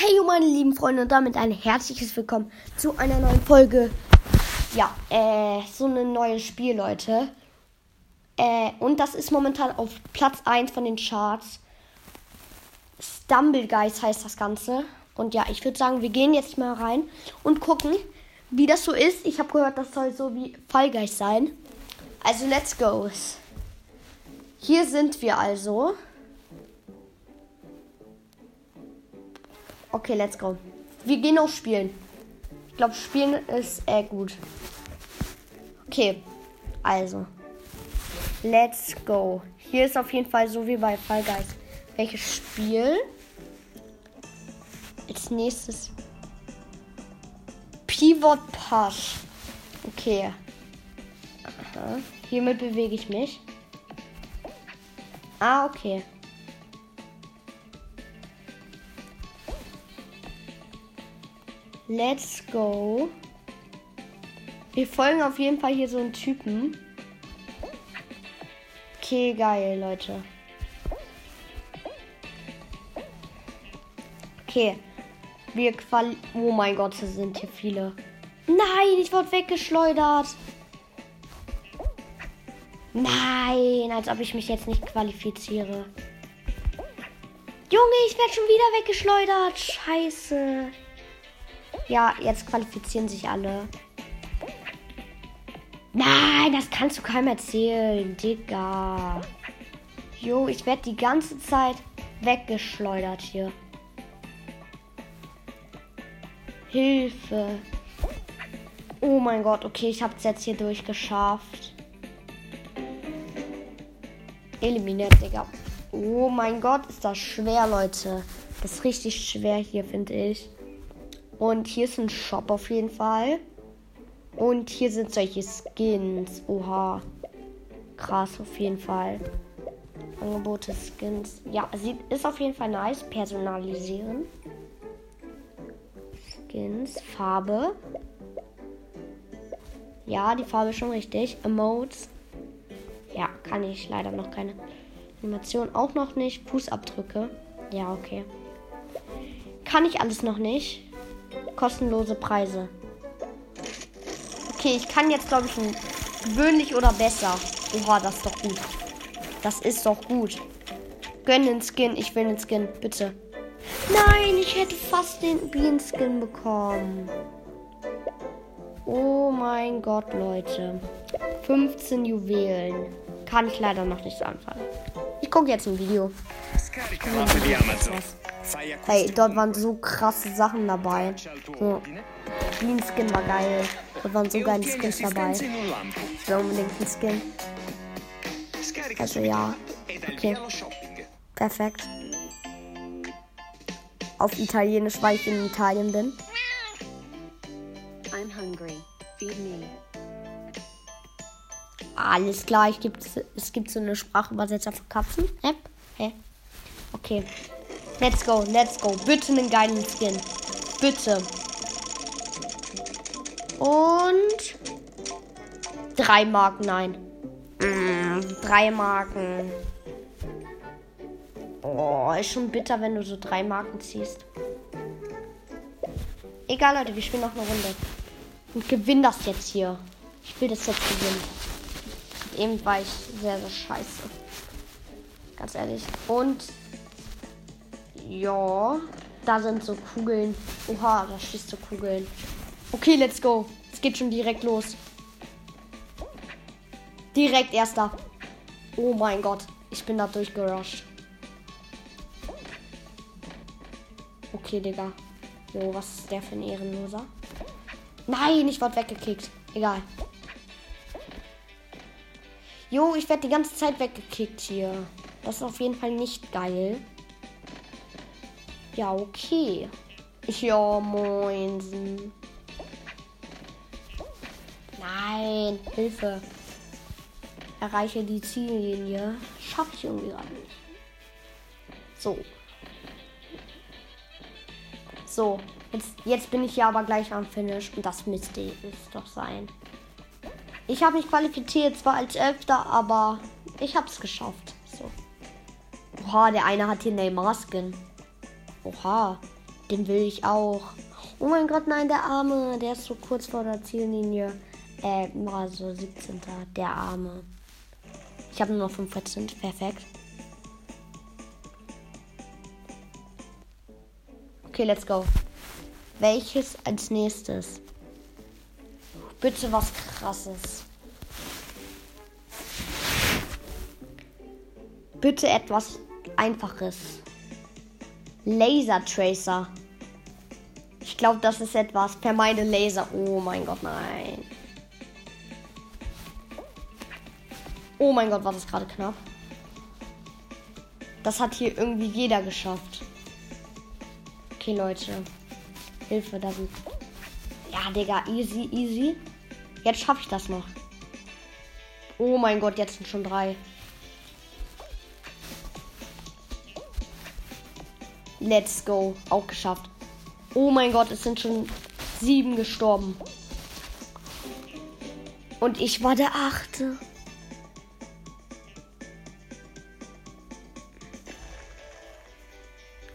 Hey meine lieben Freunde und damit ein herzliches Willkommen zu einer neuen Folge. Ja, äh, so eine neue Spiel, Leute. Äh, und das ist momentan auf Platz 1 von den Charts. Stumble Guys heißt das Ganze. Und ja, ich würde sagen, wir gehen jetzt mal rein und gucken, wie das so ist. Ich habe gehört, das soll so wie Fall Guys sein. Also, let's go. Hier sind wir also. Okay, let's go. Wir gehen auf Spielen. Ich glaube, Spielen ist äh, gut. Okay, also. Let's go. Hier ist auf jeden Fall so wie bei Fall Guys. Welches Spiel? Als nächstes. Pivot Push. Okay. Aha. Hiermit bewege ich mich. Ah, okay. Let's go. Wir folgen auf jeden Fall hier so einen Typen. Okay, geil, Leute. Okay. Wir quali... Oh mein Gott, es sind hier viele. Nein, ich wurde weggeschleudert. Nein, als ob ich mich jetzt nicht qualifiziere. Junge, ich werde schon wieder weggeschleudert. Scheiße. Ja, jetzt qualifizieren sich alle. Nein, das kannst du keinem erzählen, Digga. Jo, ich werde die ganze Zeit weggeschleudert hier. Hilfe. Oh mein Gott, okay, ich habe es jetzt hier durchgeschafft. Eliminiert, Digga. Oh mein Gott, ist das schwer, Leute. Das ist richtig schwer hier, finde ich. Und hier ist ein Shop auf jeden Fall. Und hier sind solche Skins. Oha. Krass auf jeden Fall. Angebote Skins. Ja, sieht, ist auf jeden Fall nice. Personalisieren. Skins. Farbe. Ja, die Farbe ist schon richtig. Emotes. Ja, kann ich leider noch keine. Animation auch noch nicht. Fußabdrücke. Ja, okay. Kann ich alles noch nicht kostenlose Preise. Okay, ich kann jetzt, glaube ich, ein gewöhnlich oder besser. Oha, das ist doch gut. Das ist doch gut. Gönn den Skin. Ich will den Skin. Bitte. Nein, ich hätte fast den Bienen-Skin bekommen. Oh mein Gott, Leute. 15 Juwelen. Kann ich leider noch nicht anfangen. Ich gucke jetzt ein Video. Hey, dort waren so krasse Sachen dabei. So, Clean Skin war geil. Dort waren so geile Skins dabei. Ich will unbedingt einen Skin. Also ja. Okay. Perfekt. Auf Italienisch, weil ich in Italien bin. I'm hungry. Feed me. Alles klar, ich gibt, es gibt so eine Sprachübersetzer für Katzen. Hä? Hä? Okay. Let's go, let's go. Bitte einen geilen Skin. Bitte. Und drei Marken, nein. Mm, drei Marken. Oh, ist schon bitter, wenn du so drei Marken ziehst. Egal, Leute, wir spielen noch eine Runde. Und gewinn das jetzt hier. Ich will das jetzt gewinnen. Eben war ich sehr, sehr scheiße. Ganz ehrlich. Und ja, da sind so Kugeln. Oha, da schießt so Kugeln. Okay, let's go. Es geht schon direkt los. Direkt erster. Oh mein Gott, ich bin da durchgerusht. Okay, Digga. Jo, was ist der für ein Ehrenloser? Nein, ich wurde weggekickt. Egal. Jo, ich werde die ganze Zeit weggekickt hier. Das ist auf jeden Fall nicht geil. Ja, okay. Ja, moinsen. Nein, Hilfe. Erreiche die Ziellinie. Schaffe ich irgendwie gerade nicht. So. So. Jetzt, jetzt bin ich ja aber gleich am Finish. Und das müsste es doch sein. Ich habe mich qualifiziert, zwar als Elfter, aber ich habe es geschafft. So. Oha, der eine hat hier Neymar-Skin. Oha. Den will ich auch. Oh mein Gott, nein, der Arme. Der ist so kurz vor der Ziellinie. Äh, war so 17. Der Arme. Ich habe nur noch 5 Prozent. Perfekt. Okay, let's go. Welches als nächstes? Bitte was krasses. Bitte etwas einfaches. Laser Tracer. Ich glaube, das ist etwas. Vermeide Laser. Oh mein Gott, nein. Oh mein Gott, war das gerade knapp. Das hat hier irgendwie jeder geschafft. Okay, Leute. Hilfe, da sind. Ja, Digga, easy, easy. Jetzt schaffe ich das noch. Oh mein Gott, jetzt sind schon drei. Let's go. Auch geschafft. Oh mein Gott, es sind schon sieben gestorben. Und ich war der achte.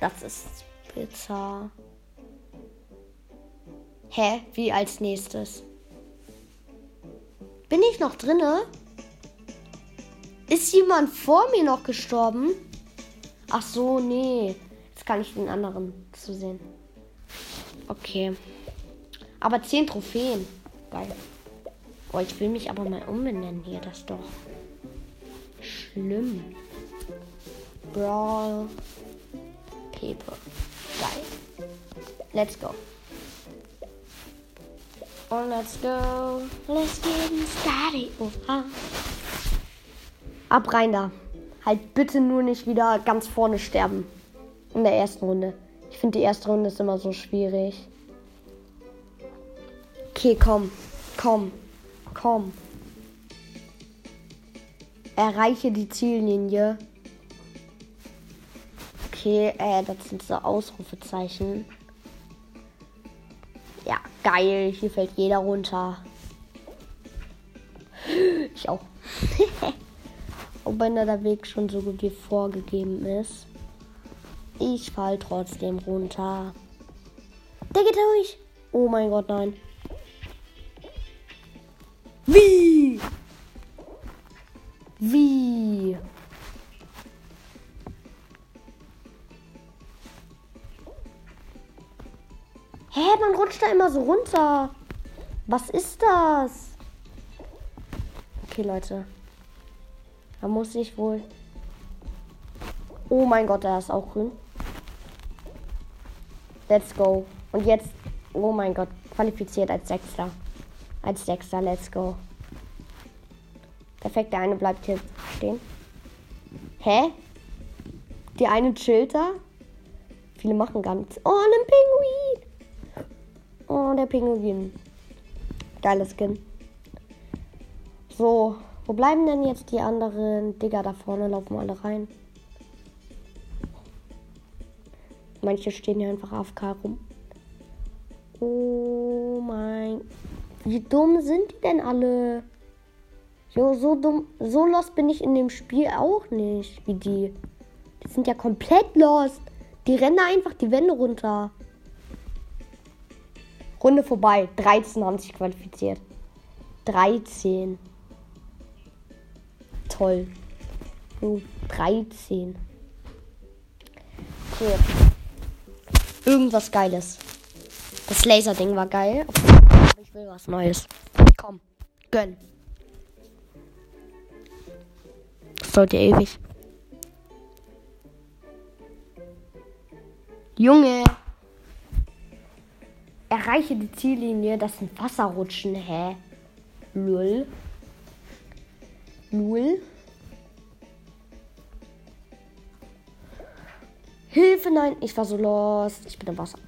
Das ist Pizza. Hä? Wie als nächstes? Bin ich noch drinne? Ist jemand vor mir noch gestorben? Ach so, nee. Jetzt kann ich den anderen zu sehen. Okay. Aber 10 Trophäen. Geil. Oh, ich will mich aber mal umbenennen hier. Das doch schlimm. Brawl. Paper. Geil. Let's go. Und let's go. Let's get started. Oha. Ab rein da. Halt bitte nur nicht wieder ganz vorne sterben. In der ersten Runde. Ich finde die erste Runde ist immer so schwierig. Okay, komm. Komm. Komm. Erreiche die Ziellinie. Okay, äh, das sind so Ausrufezeichen. Ja, geil. Hier fällt jeder runter. Ich auch. Auch wenn der Weg schon so gut wie vorgegeben ist. Ich fall trotzdem runter. Der geht durch. Oh mein Gott, nein. Wie? Wie? Hä, man rutscht da immer so runter. Was ist das? Okay, Leute. Da muss ich wohl. Oh mein Gott, der ist auch grün. Let's go. Und jetzt, oh mein Gott, qualifiziert als Sechster. Als Sechster, let's go. Perfekt, der eine bleibt hier stehen. Hä? Die eine chillt da? Viele machen gar nichts. Oh, ein Pinguin! Oh, der Pinguin. Geiles Skin. So, wo bleiben denn jetzt die anderen? Digga, da vorne laufen alle rein. Manche stehen hier einfach AFK rum. Oh mein. Wie dumm sind die denn alle? Jo, so dumm. So lost bin ich in dem Spiel auch nicht wie die. Die sind ja komplett lost. Die rennen einfach die Wände runter. Runde vorbei. 13 haben sich qualifiziert. 13. Toll. So, 13. Okay. Irgendwas Geiles. Das Laserding war geil. Ich will was Neues. Komm, gönn. Das dauert ja ewig. Junge. Erreiche die Ziellinie. Das sind Wasserrutschen. Hä? Null. Null. Hilfe, nein. Ich war so lost. Ich bin im Wasser.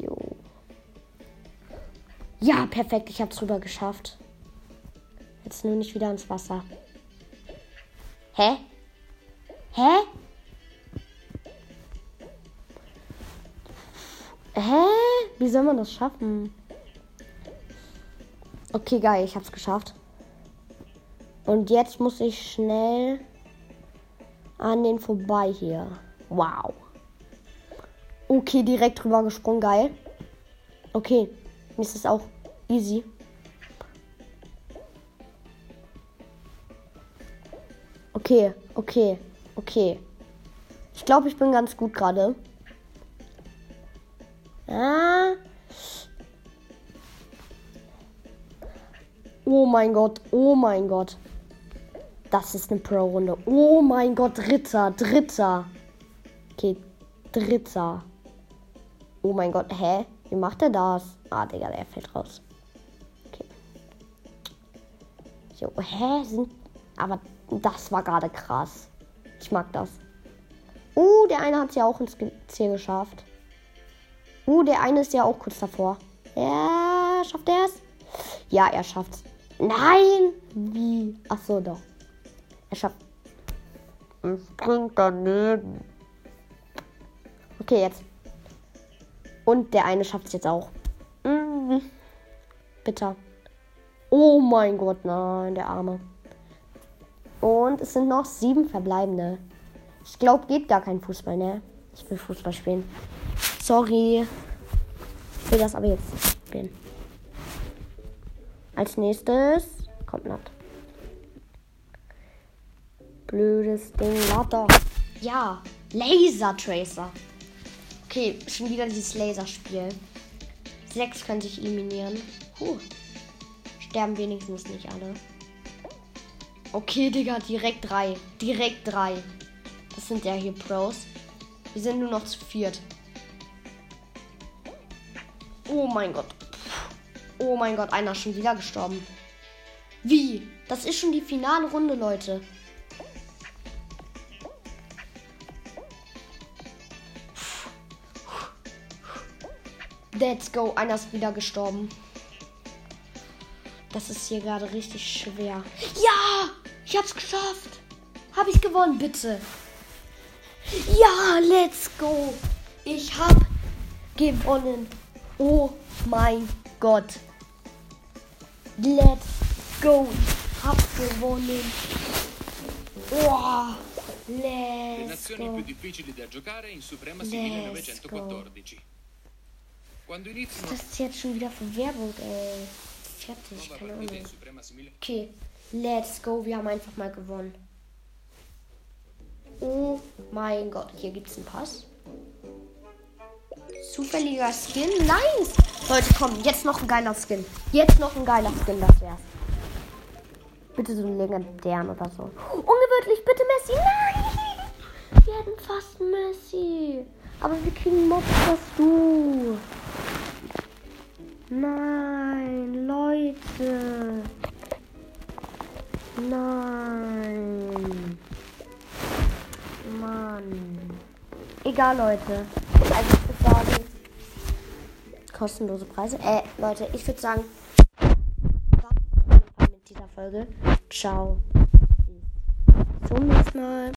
Jo. Ja, perfekt. Ich hab's rüber geschafft. Jetzt nur nicht wieder ins Wasser. Hä? Hä? Hä? Wie soll man das schaffen? Okay, geil, ich hab's geschafft. Und jetzt muss ich schnell an den vorbei hier. Wow. Okay, direkt drüber gesprungen. Geil. Okay. Mir ist es auch easy. Okay, okay, okay. Ich glaube, ich bin ganz gut gerade. Ah. Oh mein Gott, oh mein Gott. Das ist eine Pro-Runde. Oh mein Gott, dritter, dritter. Okay, dritter. Oh mein Gott, hä? Wie macht er das? Ah, Digga, der fällt raus. Okay. So, hä? Sind. Aber das war gerade krass. Ich mag das. Oh, der eine hat es ja auch ins Ziel geschafft. Oh, der eine ist ja auch kurz davor. Ja, schafft er es? Ja, er schafft's. Nein! Wie? Ach so, doch. Er schafft. Es springt daneben. Okay, jetzt. Und der eine schafft es jetzt auch. Mhm. Bitter. Oh mein Gott, nein, der Arme. Und es sind noch sieben verbleibende. Ich glaube, geht gar kein Fußball, ne? Ich will Fußball spielen. Sorry. Ich will das aber jetzt spielen. Als nächstes kommt Nat. Blödes Ding. Lauter. Ja. Laser Tracer. Okay, schon wieder dieses Laserspiel. Sechs können sich eliminieren. Puh. Sterben wenigstens nicht alle. Okay, Digga, direkt drei. Direkt drei. Das sind ja hier Pros. Wir sind nur noch zu viert. Oh mein Gott. Oh mein Gott, einer ist schon wieder gestorben. Wie? Das ist schon die finale Runde, Leute. Let's go. Einer ist wieder gestorben. Das ist hier gerade richtig schwer. Ja! Ich hab's geschafft. Hab ich gewonnen, bitte. Ja, let's go. Ich hab gewonnen. Oh mein Gott. Let's go. Ich hab gewonnen. Le let's nazioni go. più difficili da giocare in Suprema Civil Let's 1914. Das ist jetzt schon wieder für Werbung, ey. Fertig, keine Ahnung. Okay, let's go. Wir haben einfach mal gewonnen. Oh mein Gott, hier gibt's einen Pass. Zufälliger Skin. Nice! Leute, komm, jetzt noch ein geiler Skin. Jetzt noch ein geiler Skin, das wär's. Bitte so einen legendären oder so. Ungewöhnlich, bitte Messi. Nein! Wir hätten fast Messi. Aber wir kriegen Mobs was du. Nein, Leute. Nein. Mann. Egal, Leute. Also ich würde sagen, kostenlose Preise. Äh, Leute, ich würde sagen, mit dieser Folge. Ciao. Zum nächsten Mal.